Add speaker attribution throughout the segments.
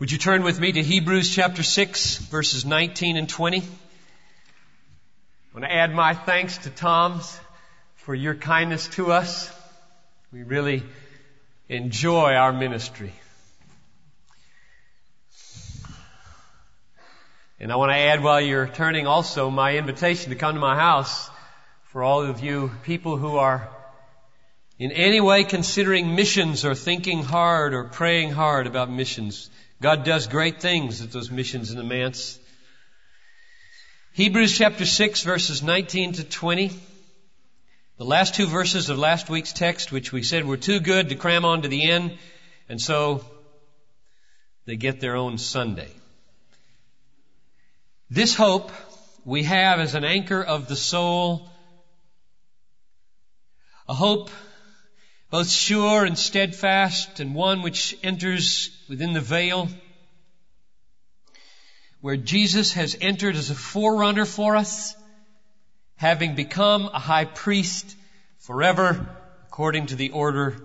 Speaker 1: Would you turn with me to Hebrews chapter 6, verses 19 and 20? I want to add my thanks to Tom's for your kindness to us. We really enjoy our ministry. And I want to add while you're turning also my invitation to come to my house for all of you people who are in any way considering missions or thinking hard or praying hard about missions. God does great things at those missions in the manse. Hebrews chapter 6 verses 19 to 20. The last two verses of last week's text, which we said were too good to cram on to the end, and so they get their own Sunday. This hope we have as an anchor of the soul, a hope both sure and steadfast, and one which enters within the veil, where Jesus has entered as a forerunner for us, having become a high priest forever according to the order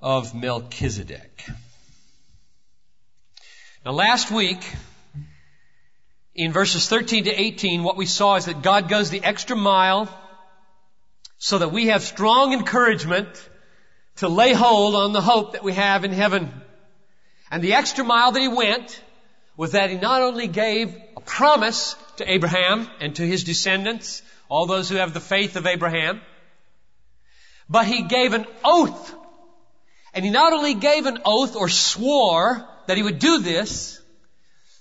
Speaker 1: of Melchizedek. Now last week, in verses 13 to 18, what we saw is that God goes the extra mile so that we have strong encouragement to lay hold on the hope that we have in heaven. And the extra mile that he went was that he not only gave a promise to Abraham and to his descendants, all those who have the faith of Abraham, but he gave an oath. And he not only gave an oath or swore that he would do this,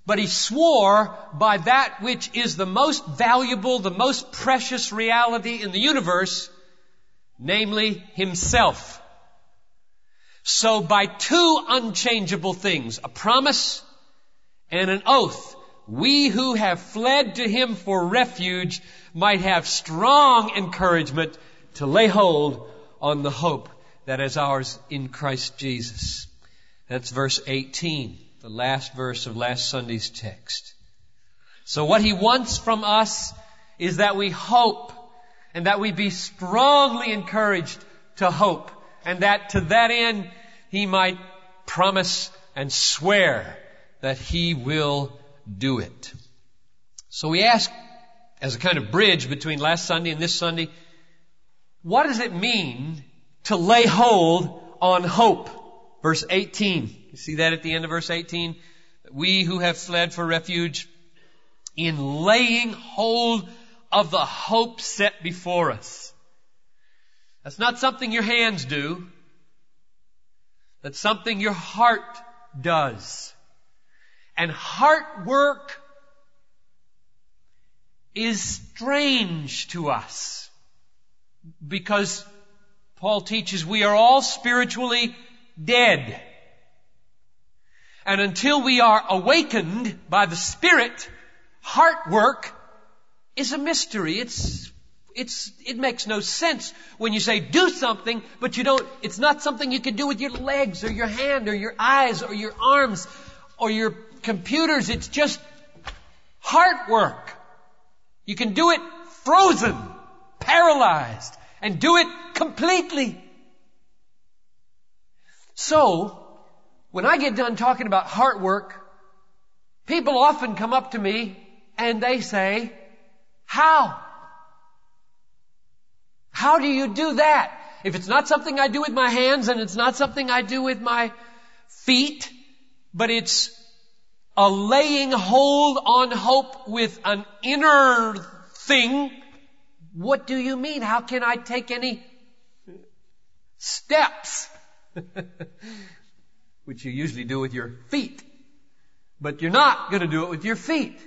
Speaker 1: but he swore by that which is the most valuable, the most precious reality in the universe, namely himself. So by two unchangeable things, a promise and an oath, we who have fled to him for refuge might have strong encouragement to lay hold on the hope that is ours in Christ Jesus. That's verse 18, the last verse of last Sunday's text. So what he wants from us is that we hope and that we be strongly encouraged to hope and that to that end he might promise and swear that he will do it. So we ask, as a kind of bridge between last Sunday and this Sunday, what does it mean to lay hold on hope? Verse 18. You see that at the end of verse 18? We who have fled for refuge in laying hold of the hope set before us. That's not something your hands do. That's something your heart does. And heart work is strange to us because Paul teaches we are all spiritually dead. And until we are awakened by the Spirit, heart work is a mystery. It's it's, it makes no sense when you say do something, but you don't, it's not something you can do with your legs or your hand or your eyes or your arms or your computers. It's just heart work. You can do it frozen, paralyzed, and do it completely. So, when I get done talking about heart work, people often come up to me and they say, how? How do you do that? If it's not something I do with my hands and it's not something I do with my feet, but it's a laying hold on hope with an inner thing, what do you mean? How can I take any steps? Which you usually do with your feet. But you're not going to do it with your feet.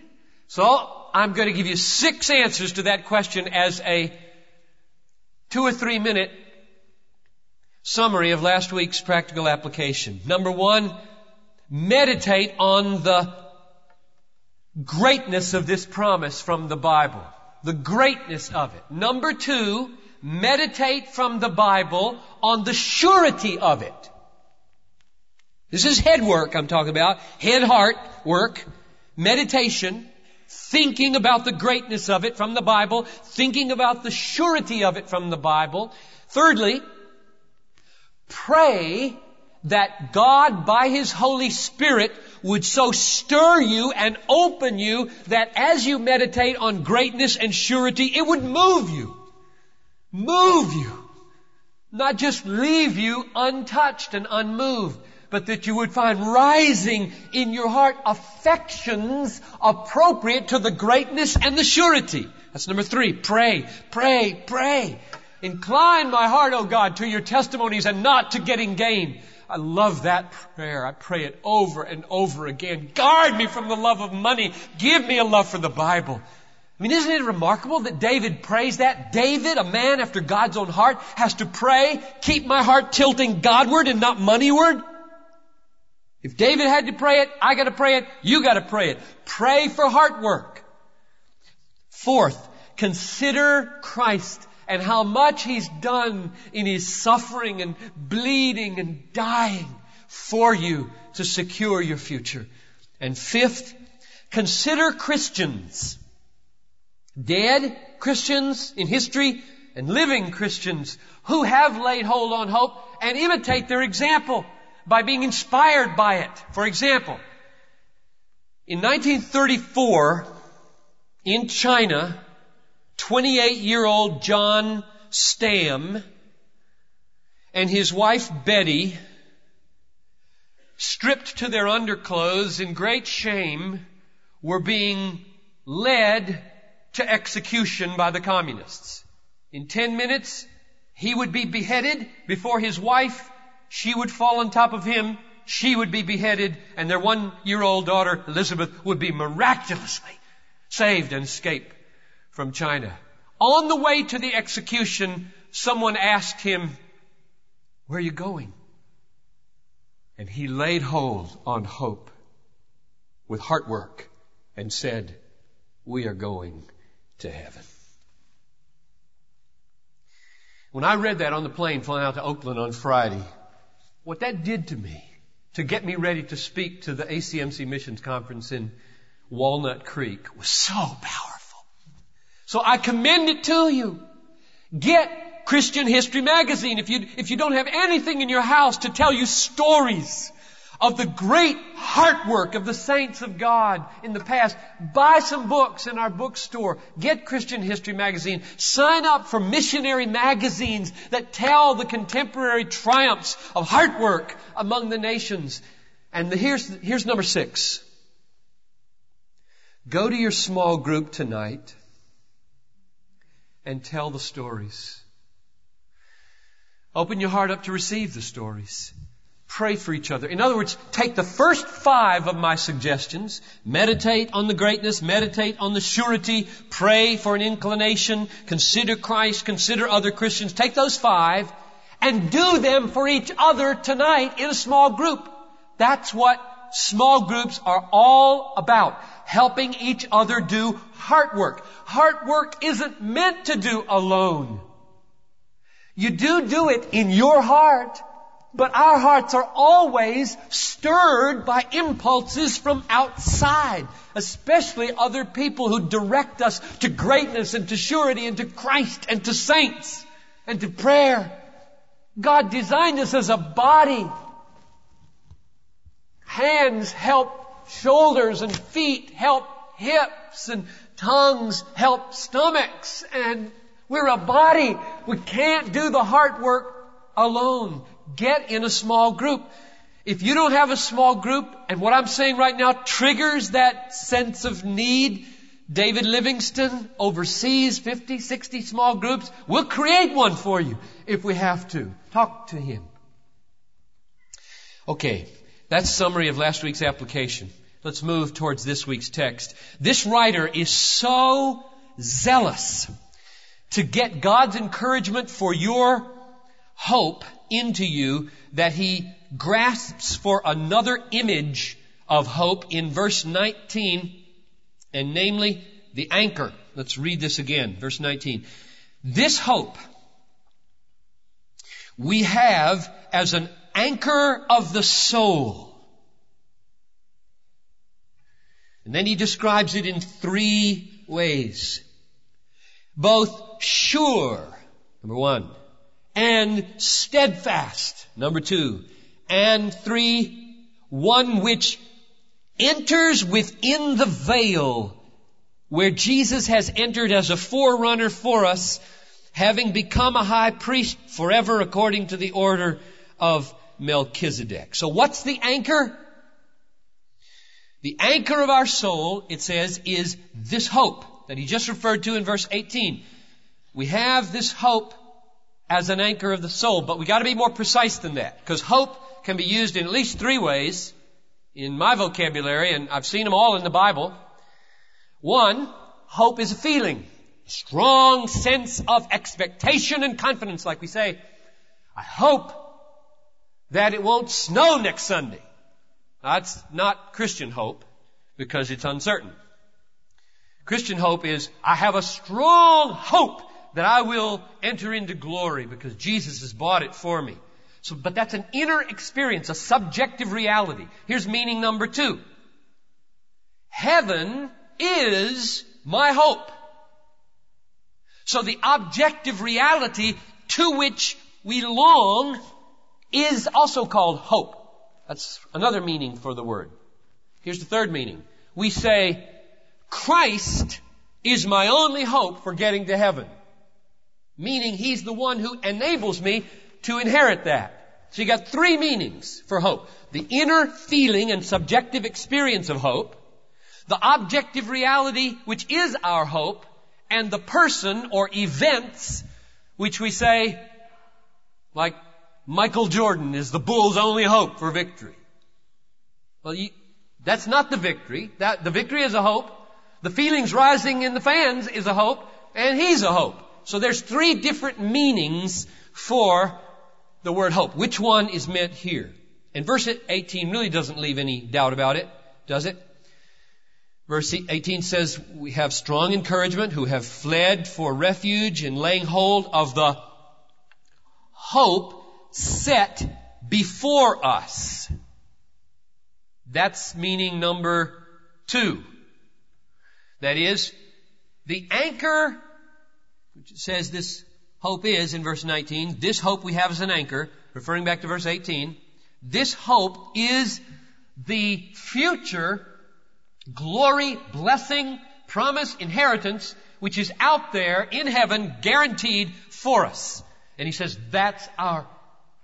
Speaker 1: So I'm going to give you six answers to that question as a two or three minute summary of last week's practical application. Number one, meditate on the greatness of this promise from the Bible. The greatness of it. Number two, meditate from the Bible on the surety of it. This is head work I'm talking about. Head heart work. Meditation thinking about the greatness of it from the Bible, thinking about the surety of it from the Bible. Thirdly, pray that God by His Holy Spirit would so stir you and open you that as you meditate on greatness and surety, it would move you. Move you. Not just leave you untouched and unmoved, but that you would find rising in your heart affections appropriate to the greatness and the surety. That's number three. Pray, pray, pray. Incline my heart, O God, to your testimonies and not to getting gain. I love that prayer. I pray it over and over again. Guard me from the love of money. Give me a love for the Bible. I mean, isn't it remarkable that David prays that? David, a man after God's own heart, has to pray, keep my heart tilting Godward and not moneyward. If David had to pray it, I gotta pray it, you gotta pray it. Pray for heart work. Fourth, consider Christ and how much He's done in His suffering and bleeding and dying for you to secure your future. And fifth, consider Christians. Dead Christians in history and living Christians who have laid hold on hope and imitate their example by being inspired by it. For example, in 1934, in China, 28 year old John Stam and his wife Betty, stripped to their underclothes in great shame, were being led to execution by the communists. In 10 minutes, he would be beheaded before his wife, she would fall on top of him, she would be beheaded, and their one year old daughter, Elizabeth, would be miraculously saved and escape from China. On the way to the execution, someone asked him, where are you going? And he laid hold on hope with heart work and said, we are going to heaven. When I read that on the plane flying out to Oakland on Friday, what that did to me to get me ready to speak to the ACMC missions conference in Walnut Creek was so powerful. So I commend it to you. Get Christian History Magazine. If you, if you don't have anything in your house to tell you stories of the great heart work of the saints of God in the past, buy some books in our bookstore. Get Christian History Magazine. Sign up for missionary magazines that tell the contemporary triumphs of heart work among the nations. And the, here's, here's number six. Go to your small group tonight and tell the stories. Open your heart up to receive the stories. Pray for each other. In other words, take the first five of my suggestions, meditate on the greatness, meditate on the surety, pray for an inclination, consider Christ, consider other Christians. Take those five and do them for each other tonight in a small group. That's what small groups are all about. Helping each other do heart work. Heart work isn't meant to do alone. You do do it in your heart, but our hearts are always stirred by impulses from outside, especially other people who direct us to greatness and to surety and to Christ and to saints and to prayer. God designed us as a body Hands help shoulders and feet help hips and tongues help stomachs and we're a body. We can't do the heart work alone. Get in a small group. If you don't have a small group and what I'm saying right now triggers that sense of need, David Livingston oversees 50, 60 small groups. We'll create one for you if we have to. Talk to him. Okay. That's summary of last week's application. Let's move towards this week's text. This writer is so zealous to get God's encouragement for your hope into you that he grasps for another image of hope in verse 19, and namely the anchor. Let's read this again. Verse 19. This hope we have as an anchor of the soul. And then he describes it in three ways. Both sure, number one, and steadfast, number two, And three, one which enters within the veil where Jesus has entered as a forerunner for us, having become a high priest forever according to the order of Melchizedek. So what's the anchor? The anchor of our soul, it says, is this hope that he just referred to in verse 18. We have this hope as an anchor of the soul, but we gotta be more precise than that, because hope can be used in at least three ways in my vocabulary, and I've seen them all in the Bible. One, hope is a feeling. Strong sense of expectation and confidence, like we say, I hope that it won't snow next Sunday. That's not Christian hope because it's uncertain. Christian hope is, I have a strong hope that I will enter into glory because Jesus has bought it for me. So, but that's an inner experience, a subjective reality. Here's meaning number two. Heaven is my hope. So the objective reality to which we long is also called hope. That's another meaning for the word. Here's the third meaning. We say, Christ is my only hope for getting to heaven. Meaning He's the one who enables me to inherit that. So you got three meanings for hope. The inner feeling and subjective experience of hope, the objective reality which is our hope, and the person or events which we say, like Michael Jordan is the Bulls' only hope for victory. Well, you, that's not the victory. That, the victory is a hope. The feelings rising in the fans is a hope, and he's a hope. So there's three different meanings for the word hope. Which one is meant here? And verse 18 really doesn't leave any doubt about it, does it? Verse 18 says, We have strong encouragement who have fled for refuge in laying hold of the hope set before us. That's meaning number two. That is, the anchor, says this hope is in verse 19, this hope we have as an anchor, referring back to verse 18, this hope is the future glory, blessing, promise, inheritance, which is out there in heaven guaranteed for us. And he says that's our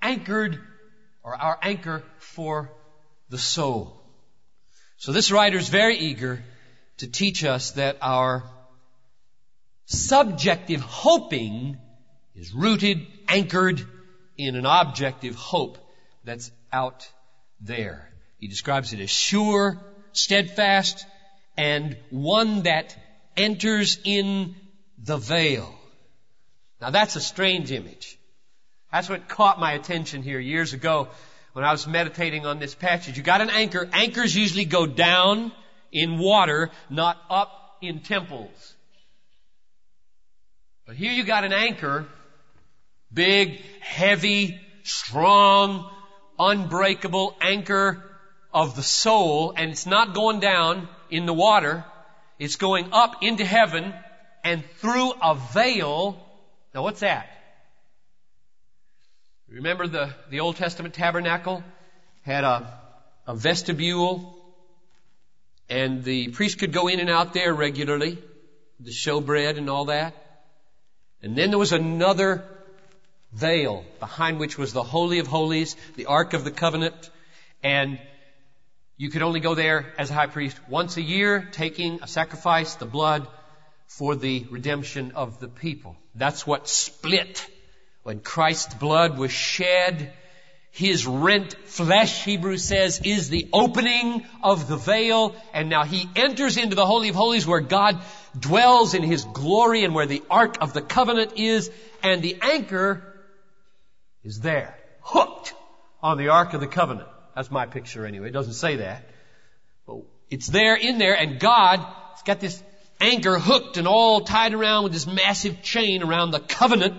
Speaker 1: anchored or our anchor for the soul. So this writer is very eager to teach us that our subjective hoping is rooted, anchored in an objective hope that's out there. He describes it as sure, steadfast, and one that enters in the veil. Now that's a strange image. That's what caught my attention here years ago when I was meditating on this passage. You got an anchor. Anchors usually go down in water, not up in temples. But here you got an anchor, big, heavy, strong, unbreakable anchor of the soul, and it's not going down in the water. It's going up into heaven and through a veil. Now what's that? Remember the, the Old Testament tabernacle had a, a vestibule and the priest could go in and out there regularly, the showbread and all that. And then there was another veil behind which was the Holy of Holies, the Ark of the Covenant, and you could only go there as a high priest once a year, taking a sacrifice, the blood, for the redemption of the people. That's what split. When Christ's blood was shed, his rent flesh, Hebrews says, is the opening of the veil, and now he enters into the Holy of Holies where God dwells in his glory and where the Ark of the Covenant is, and the anchor is there, hooked on the Ark of the Covenant. That's my picture anyway. It doesn't say that. But it's there in there, and God has got this anchor hooked and all tied around with this massive chain around the covenant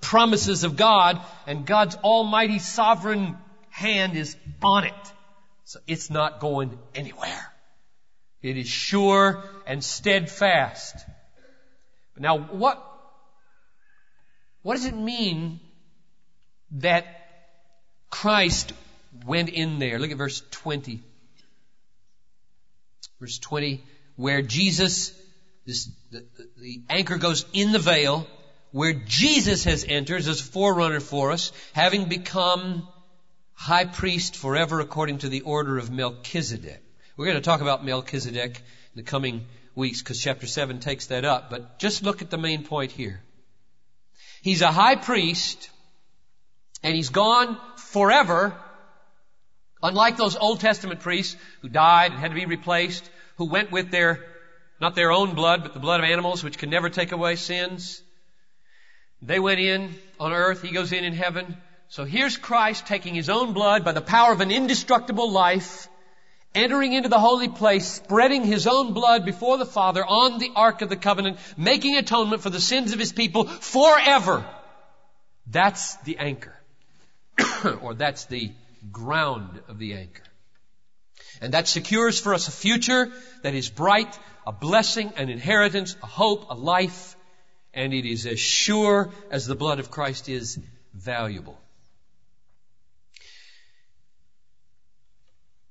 Speaker 1: promises of God, and God's almighty sovereign hand is on it. So it's not going anywhere. It is sure and steadfast. Now what, what does it mean that Christ went in there. Look at verse 20. Verse 20, where Jesus, this, the, the anchor goes in the veil, where Jesus has entered as a forerunner for us, having become high priest forever according to the order of Melchizedek. We're going to talk about Melchizedek in the coming weeks because chapter 7 takes that up, but just look at the main point here. He's a high priest and he's gone forever Unlike those Old Testament priests who died and had to be replaced, who went with their, not their own blood, but the blood of animals which can never take away sins. They went in on earth, he goes in in heaven. So here's Christ taking his own blood by the power of an indestructible life, entering into the holy place, spreading his own blood before the Father on the Ark of the Covenant, making atonement for the sins of his people forever. That's the anchor. or that's the ground of the anchor. And that secures for us a future that is bright, a blessing, an inheritance, a hope, a life, and it is as sure as the blood of Christ is valuable.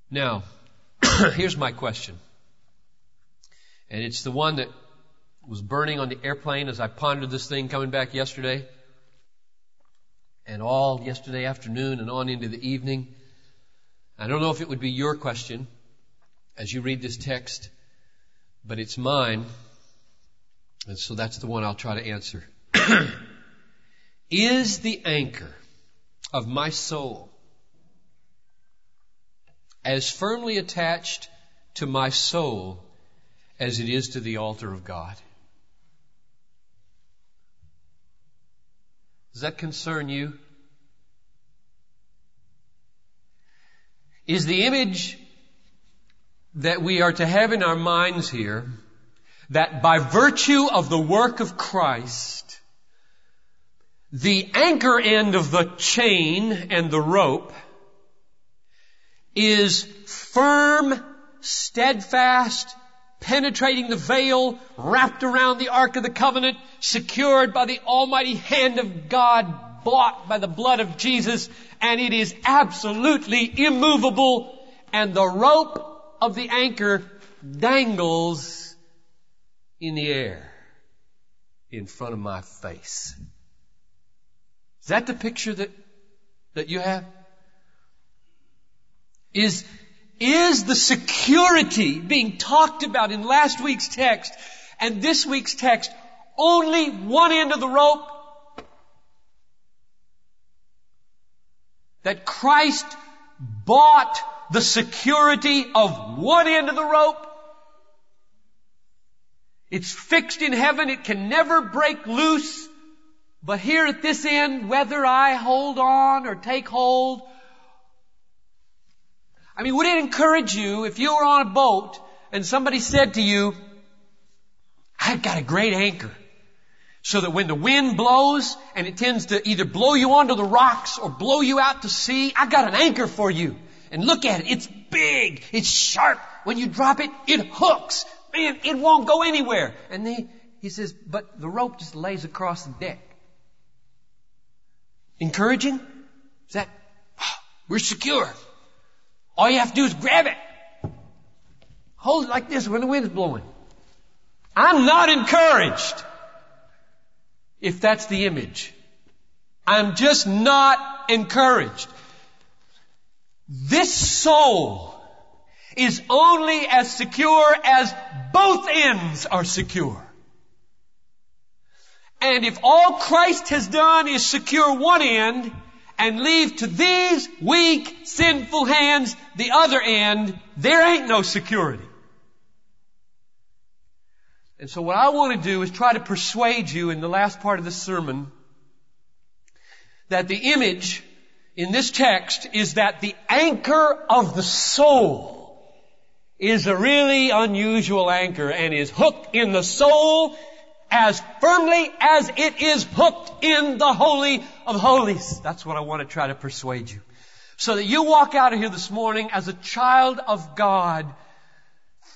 Speaker 1: Now, here's my question. And it's the one that was burning on the airplane as I pondered this thing coming back yesterday and all yesterday afternoon and on into the evening. I don't know if it would be your question as you read this text, but it's mine. And so that's the one I'll try to answer. Is the anchor of my soul as firmly attached to my soul as it is to the altar of God? Does that concern you? Is the image that we are to have in our minds here that by virtue of the work of Christ, the anchor end of the chain and the rope is firm, steadfast, penetrating the veil, wrapped around the Ark of the Covenant, secured by the almighty hand of God, bought by the blood of Jesus, and it is absolutely immovable, and the rope of the anchor dangles in the air in front of my face. Is that the picture that, that you have? Is, is the security being talked about in last week's text and this week's text only one end of the rope? That Christ bought the security of one end of the rope? It's fixed in heaven. It can never break loose. But here at this end, whether I hold on or take hold I mean, would it encourage you if you were on a boat and somebody said to you, I've got a great anchor. So that when the wind blows and it tends to either blow you onto the rocks or blow you out to sea, I've got an anchor for you. And look at it. It's big. It's sharp. When you drop it, it hooks. Man, it won't go anywhere. And he, he says, but the rope just lays across the deck. Encouraging? Is that, oh, we're secure. All you have to do is grab it. Hold it like this when the wind's blowing. I'm not encouraged if that's the image. I'm just not encouraged. This soul is only as secure as both ends are secure. And if all Christ has done is secure one end, and leave to these weak, sinful hands the other end, there ain't no security. And so what I want to do is try to persuade you in the last part of the sermon that the image in this text is that the anchor of the soul is a really unusual anchor and is hooked in the soul as firmly as it is hooked in the Holy of Holies. That's what I want to try to persuade you. So that you walk out of here this morning as a child of God,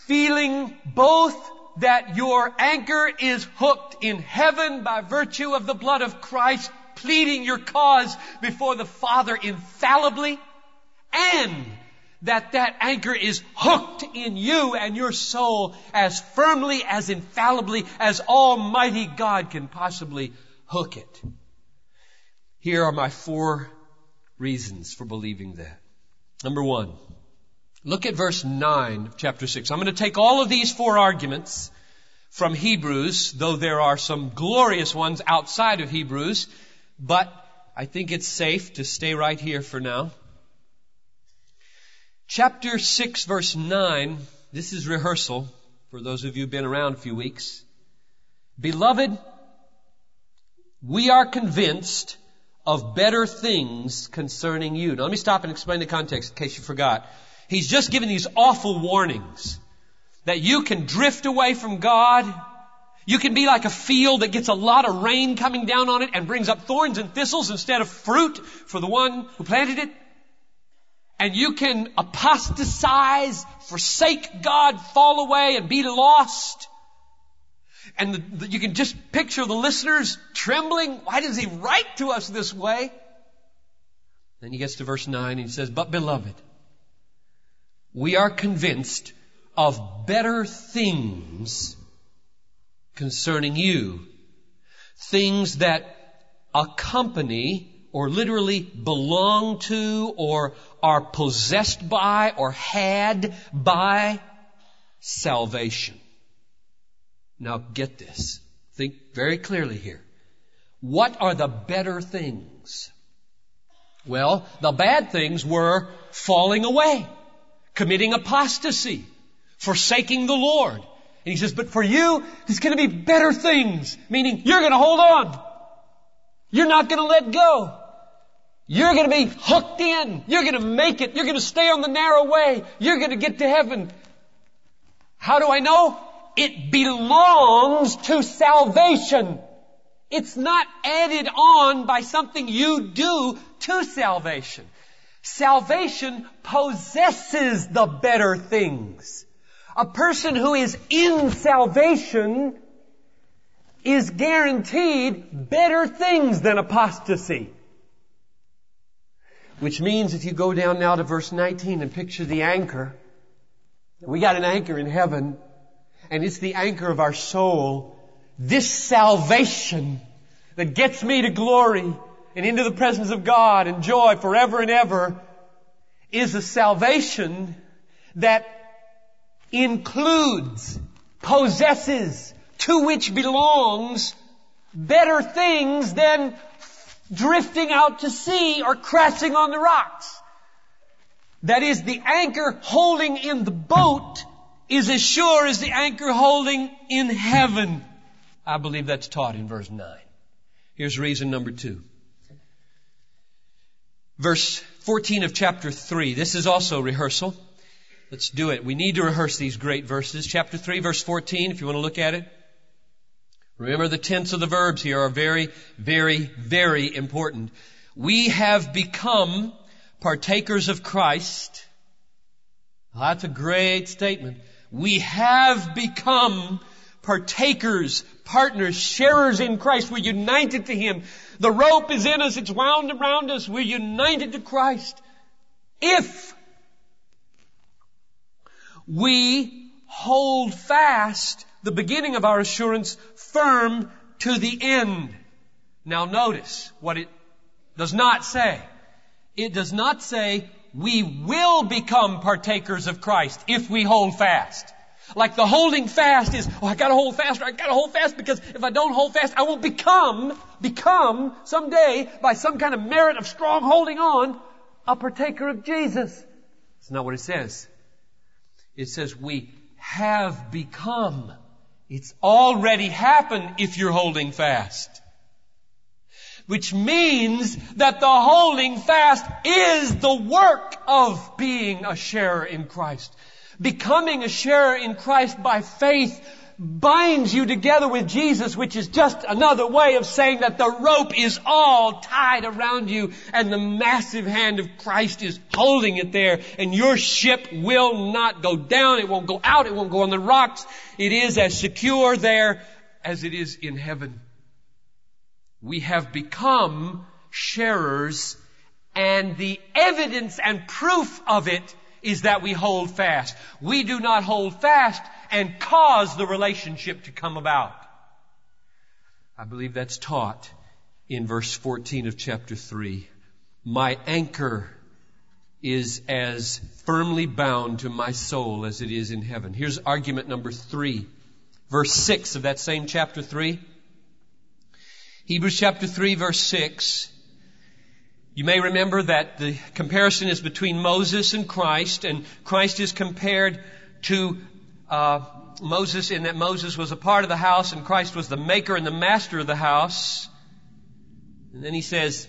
Speaker 1: feeling both that your anchor is hooked in heaven by virtue of the blood of Christ, pleading your cause before the Father infallibly, and that that anchor is hooked in you and your soul as firmly, as infallibly as Almighty God can possibly hook it. Here are my four reasons for believing that. Number one, look at verse 9 of chapter 6. I'm going to take all of these four arguments from Hebrews, though there are some glorious ones outside of Hebrews, but I think it's safe to stay right here for now. Chapter 6 verse 9, this is rehearsal for those of you who've been around a few weeks. Beloved, we are convinced of better things concerning you. Now let me stop and explain the context in case you forgot. He's just given these awful warnings that you can drift away from God. You can be like a field that gets a lot of rain coming down on it and brings up thorns and thistles instead of fruit for the one who planted it and you can apostatize, forsake God, fall away and be lost. And the, the, you can just picture the listeners trembling. Why does he write to us this way? Then he gets to verse 9 and he says, But beloved, we are convinced of better things concerning you. Things that accompany or literally belong to or are possessed by or had by salvation. Now get this. Think very clearly here. What are the better things? Well, the bad things were falling away, committing apostasy, forsaking the Lord. And he says, but for you, there's going to be better things, meaning you're going to hold on. You're not going to let go. You're going to be hooked in. You're going to make it. You're going to stay on the narrow way. You're going to get to heaven. How do I know? It belongs to salvation. It's not added on by something you do to salvation. Salvation possesses the better things. A person who is in salvation is guaranteed better things than apostasy. Which means if you go down now to verse 19 and picture the anchor, we got an anchor in heaven, and it's the anchor of our soul. This salvation that gets me to glory and into the presence of God and joy forever and ever is a salvation that includes, possesses, to which belongs better things than drifting out to sea or crashing on the rocks. That is, the anchor holding in the boat is as sure as the anchor holding in heaven. I believe that's taught in verse 9. Here's reason number two. Verse 14 of chapter 3. This is also rehearsal. Let's do it. We need to rehearse these great verses. Chapter 3, verse 14, if you want to look at it. Remember the tense of the verbs here are very, very, very important. We have become partakers of Christ. That's a great statement. We have become partakers, partners, sharers in Christ. We're united to Him. The rope is in us. It's wound around us. We're united to Christ. If we hold fast the beginning of our assurance firm to the end. Now notice what it does not say. It does not say we will become partakers of Christ if we hold fast. Like the holding fast is, oh, I gotta hold fast, or I gotta hold fast because if I don't hold fast, I won't become, become someday by some kind of merit of strong holding on, a partaker of Jesus. It's not what it says. It says we have become it's already happened if you're holding fast. Which means that the holding fast is the work of being a sharer in Christ. Becoming a sharer in Christ by faith binds you together with Jesus, which is just another way of saying that the rope is all tied around you and the massive hand of Christ is holding it there and your ship will not go down. It won't go out. It won't go on the rocks. It is as secure there as it is in heaven. We have become sharers And the evidence and proof of it is that we hold fast. We do not hold fast and cause the relationship to come about. I believe that's taught in verse 14 of chapter 3. My anchor is as firmly bound to my soul as it is in heaven. Here's argument number three. Verse 6 of that same chapter 3. Hebrews chapter 3 verse 6. You may remember that the comparison is between Moses and Christ, and Christ is compared to uh, Moses in that Moses was a part of the house and Christ was the maker and the master of the house. And then he says,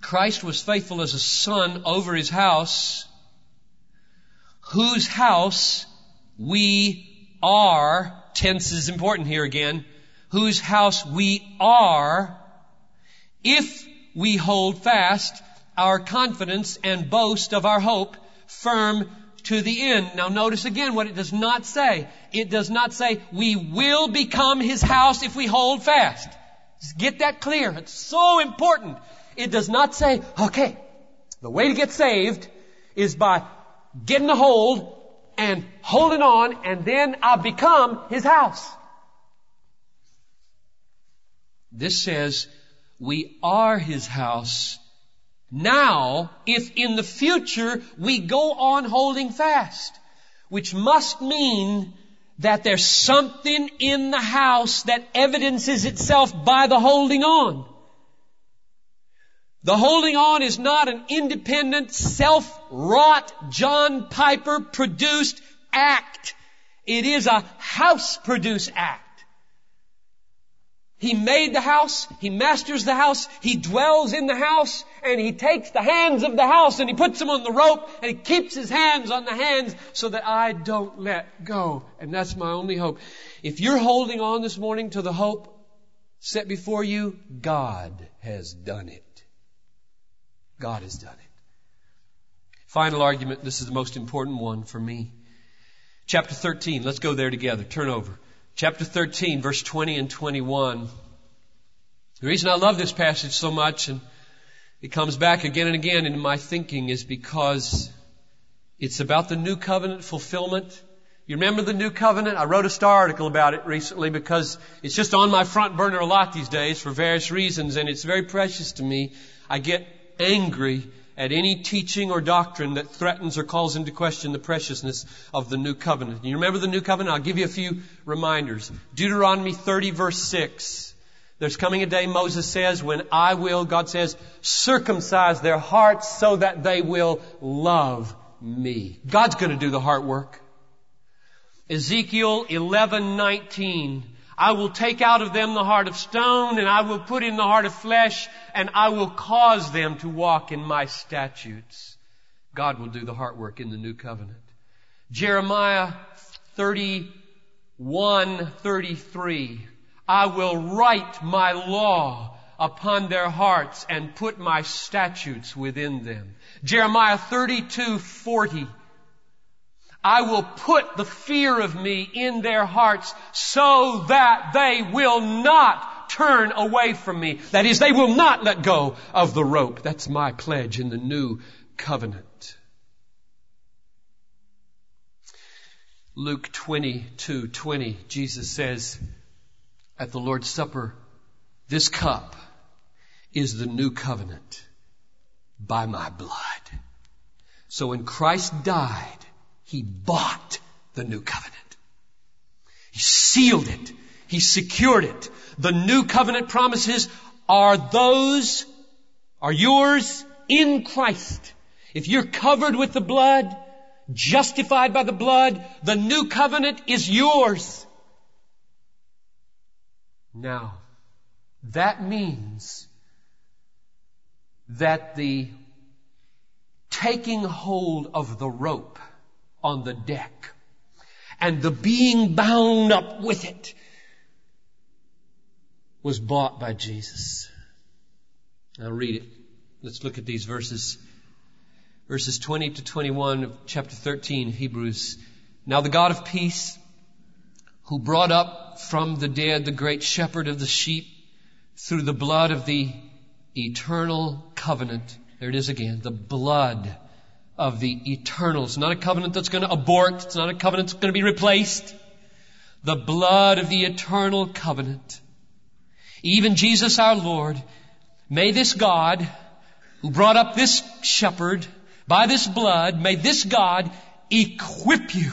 Speaker 1: Christ was faithful as a son over his house, whose house we are, tense is important here again, whose house we are, if we hold fast our confidence and boast of our hope firm to the end. Now notice again what it does not say. It does not say we will become his house if we hold fast. Just get that clear. It's so important. It does not say, okay, the way to get saved is by getting a hold and holding on and then I'll become his house. This says we are his house now if in the future we go on holding fast, which must mean that there's something in the house that evidences itself by the holding on. The holding on is not an independent, self-wrought, John Piper produced act. It is a house produced act. He made the house, He masters the house, He dwells in the house, and He takes the hands of the house and He puts them on the rope and He keeps His hands on the hands so that I don't let go. And that's my only hope. If you're holding on this morning to the hope set before you, God has done it. God has done it. Final argument. This is the most important one for me. Chapter 13. Let's go there together. Turn over. Chapter 13, verse 20 and 21. The reason I love this passage so much and it comes back again and again in my thinking is because it's about the new covenant fulfillment. You remember the new covenant? I wrote a star article about it recently because it's just on my front burner a lot these days for various reasons and it's very precious to me. I get angry at any teaching or doctrine that threatens or calls into question the preciousness of the new covenant. You remember the new covenant? I'll give you a few reminders. Deuteronomy 30 verse 6. There's coming a day, Moses says, when I will, God says, circumcise their hearts so that they will love me. God's going to do the heart work. Ezekiel 11:19 I will take out of them the heart of stone and I will put in the heart of flesh and I will cause them to walk in my statutes. God will do the heart work in the new covenant. Jeremiah 31, 33. I will write my law upon their hearts and put my statutes within them. Jeremiah 32, 40. I will put the fear of me in their hearts so that they will not turn away from me. That is, they will not let go of the rope. That's my pledge in the new covenant. Luke 22, 20, Jesus says at the Lord's Supper, this cup is the new covenant by my blood. So when Christ died, he bought the new covenant. He sealed it. He secured it. The new covenant promises are those, are yours in Christ. If you're covered with the blood, justified by the blood, the new covenant is yours. Now, that means that the taking hold of the rope on the deck and the being bound up with it was bought by Jesus. Now read it. Let's look at these verses. Verses 20 to 21 of chapter 13 Hebrews. Now the God of peace, who brought up from the dead the great shepherd of the sheep through the blood of the eternal covenant. There it is again. The blood of the eternal. It's not a covenant that's going to abort. It's not a covenant that's going to be replaced. The blood of the eternal covenant. Even Jesus our Lord, may this God, who brought up this shepherd by this blood, may this God equip you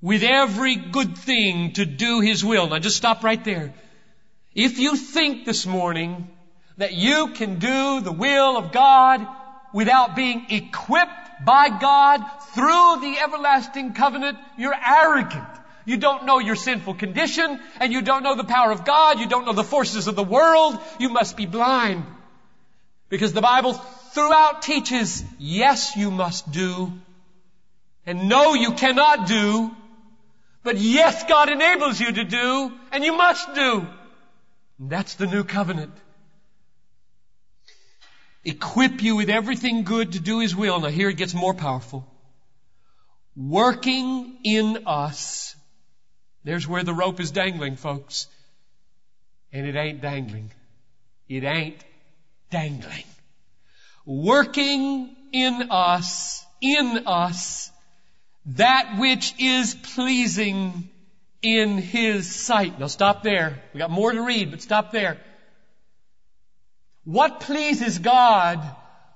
Speaker 1: with every good thing to do His will. Now just stop right there. If you think this morning that you can do the will of God without being equipped by God through the everlasting covenant, you're arrogant. You don't know your sinful condition, and you don't know the power of God, you don't know the forces of the world, you must be blind. Because the Bible throughout teaches, yes, you must do, and no, you cannot do, but yes, God enables you to do, and you must do. And that's the new covenant. Equip you with everything good to do His will. Now here it gets more powerful. Working in us. There's where the rope is dangling, folks. And it ain't dangling. It ain't dangling. Working in us, in us, that which is pleasing in His sight. Now stop there. We got more to read, but stop there. What pleases God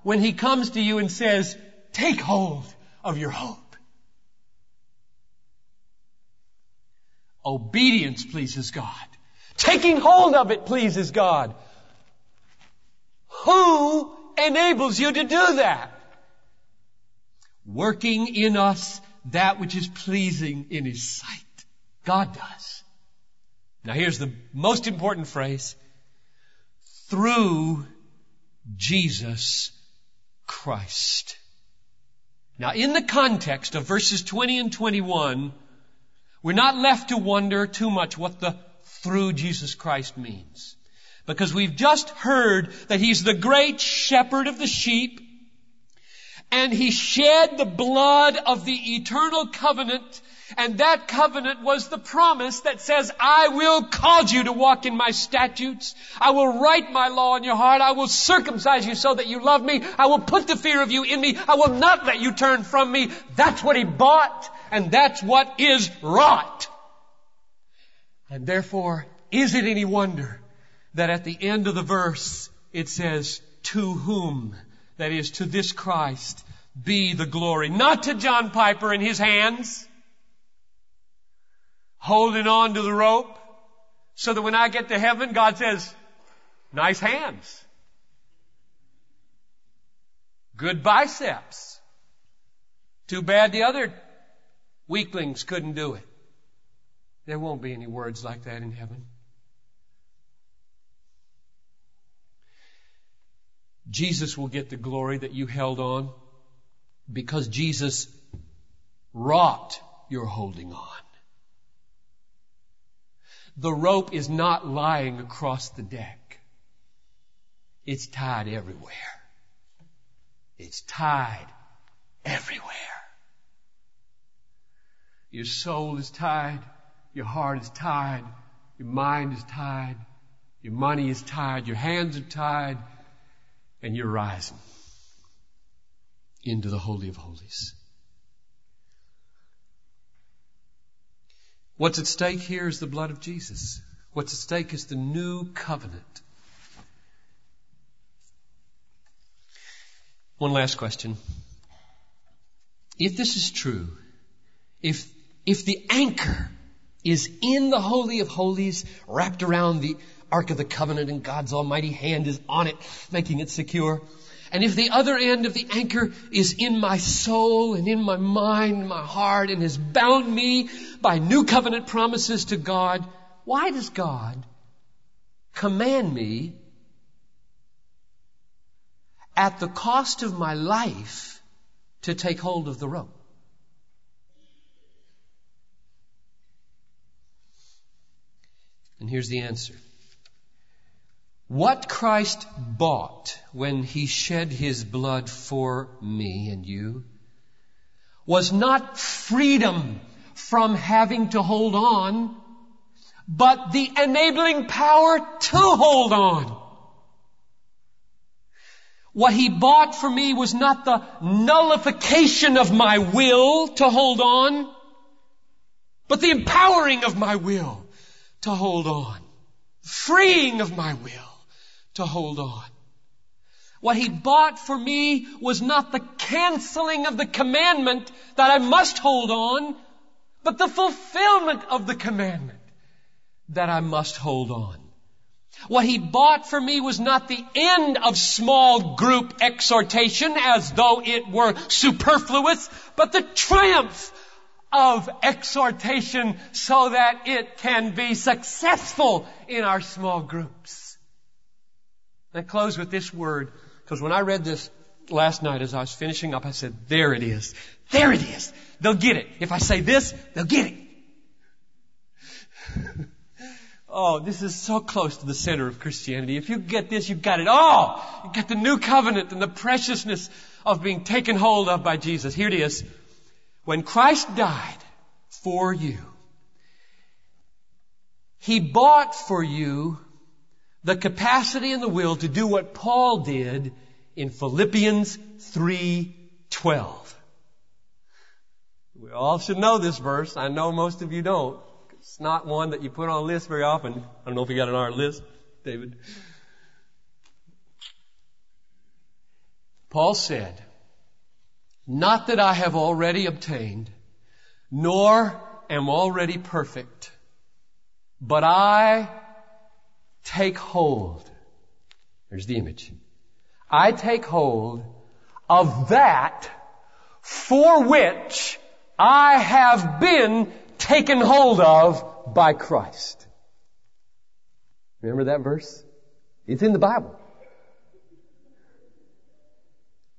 Speaker 1: when He comes to you and says, take hold of your hope? Obedience pleases God. Taking hold of it pleases God. Who enables you to do that? Working in us that which is pleasing in His sight. God does. Now here's the most important phrase through Jesus Christ. Now, in the context of verses 20 and 21, we're not left to wonder too much what the through Jesus Christ means. Because we've just heard that He's the great shepherd of the sheep, and He shed the blood of the eternal covenant and that covenant was the promise that says, I will cause you to walk in my statutes. I will write my law in your heart. I will circumcise you so that you love me. I will put the fear of you in me. I will not let you turn from me. That's what he bought and that's what is wrought. And therefore, is it any wonder that at the end of the verse it says, to whom, that is to this Christ, be the glory. Not to John Piper and his hands, holding on to the rope so that when I get to heaven, God says, nice hands. Good biceps. Too bad the other weaklings couldn't do it. There won't be any words like that in heaven. Jesus will get the glory that you held on because Jesus wrought your holding on. The rope is not lying across the deck. It's tied everywhere. It's tied everywhere. Your soul is tied. Your heart is tied. Your mind is tied. Your money is tied. Your hands are tied. And you're rising into the Holy of Holies. What's at stake here is the blood of Jesus. What's at stake is the new covenant. One last question. If this is true, if, if the anchor is in the Holy of Holies, wrapped around the Ark of the Covenant and God's almighty hand is on it, making it secure, and if the other end of the anchor is in my soul and in my mind, my heart, and has bound me by new covenant promises to God, why does God command me at the cost of my life to take hold of the rope? And here's the answer. What Christ bought when he shed his blood for me and you was not freedom from having to hold on, but the enabling power to hold on. What he bought for me was not the nullification of my will to hold on, but the empowering of my will to hold on. Freeing of my will to hold on. What he bought for me was not the canceling of the commandment that I must hold on, but the fulfillment of the commandment that I must hold on. What he bought for me was not the end of small group exhortation as though it were superfluous, but the triumph of exhortation so that it can be successful in our small groups. I close with this word, because when I read this last night as I was finishing up, I said, there it is. There it is. They'll get it. If I say this, they'll get it. Oh, this is so close to the center of Christianity. If you get this, you've got it all. You've got the new covenant and the preciousness of being taken hold of by Jesus. Here it is. When Christ died for you, He bought for you the capacity and the will to do what Paul did in Philippians 3:12. We all should know this verse. I know most of you don't. It's not one that you put on a list very often. I don't know if you got it on our list, David. Paul said, Not that I have already obtained, nor am already perfect, but I take hold. There's the image. I take hold of that for which I have been taken hold of by Christ. Remember that verse? It's in the Bible.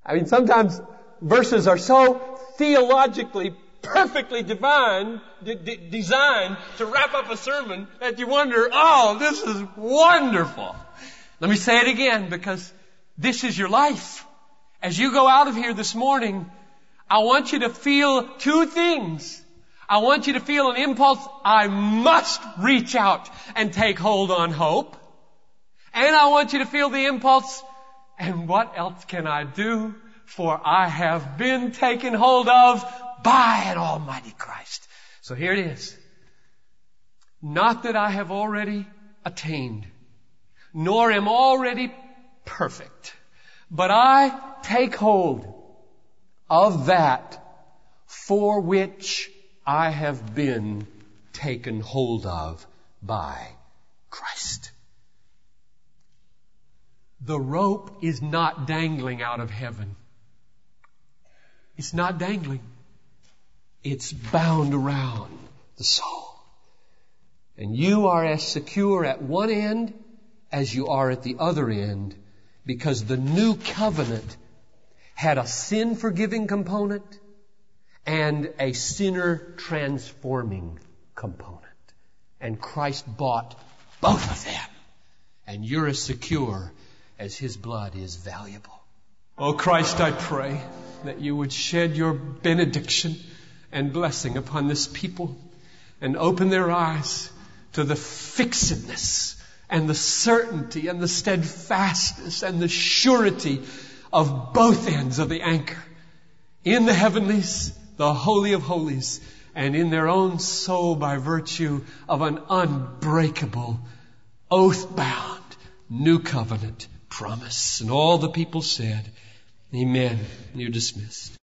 Speaker 1: I mean, sometimes verses are so theologically perfectly divine, designed to wrap up a sermon that you wonder, oh, this is wonderful. Let me say it again because this is your life. As you go out of here this morning, I want you to feel two things. I want you to feel an impulse. I must reach out and take hold on hope. And I want you to feel the impulse. And what else can I do? For I have been taken hold of by an almighty Christ. So here it is. Not that I have already attained, nor am already perfect, but I take hold of that for which I have been taken hold of by Christ. The rope is not dangling out of heaven. It's not dangling. It's bound around the soul. And you are as secure at one end as you are at the other end because the new covenant had a sin forgiving component and a sinner transforming component. And Christ bought both of them. And you're as secure as His blood is valuable. Oh Christ, I pray that you would shed your benediction and blessing upon this people and open their eyes to the fixedness and the certainty and the steadfastness and the surety of both ends of the anchor in the heavenlies the Holy of Holies, and in their own soul by virtue of an unbreakable, oath bound, new covenant promise. And all the people said, Amen. You're dismissed.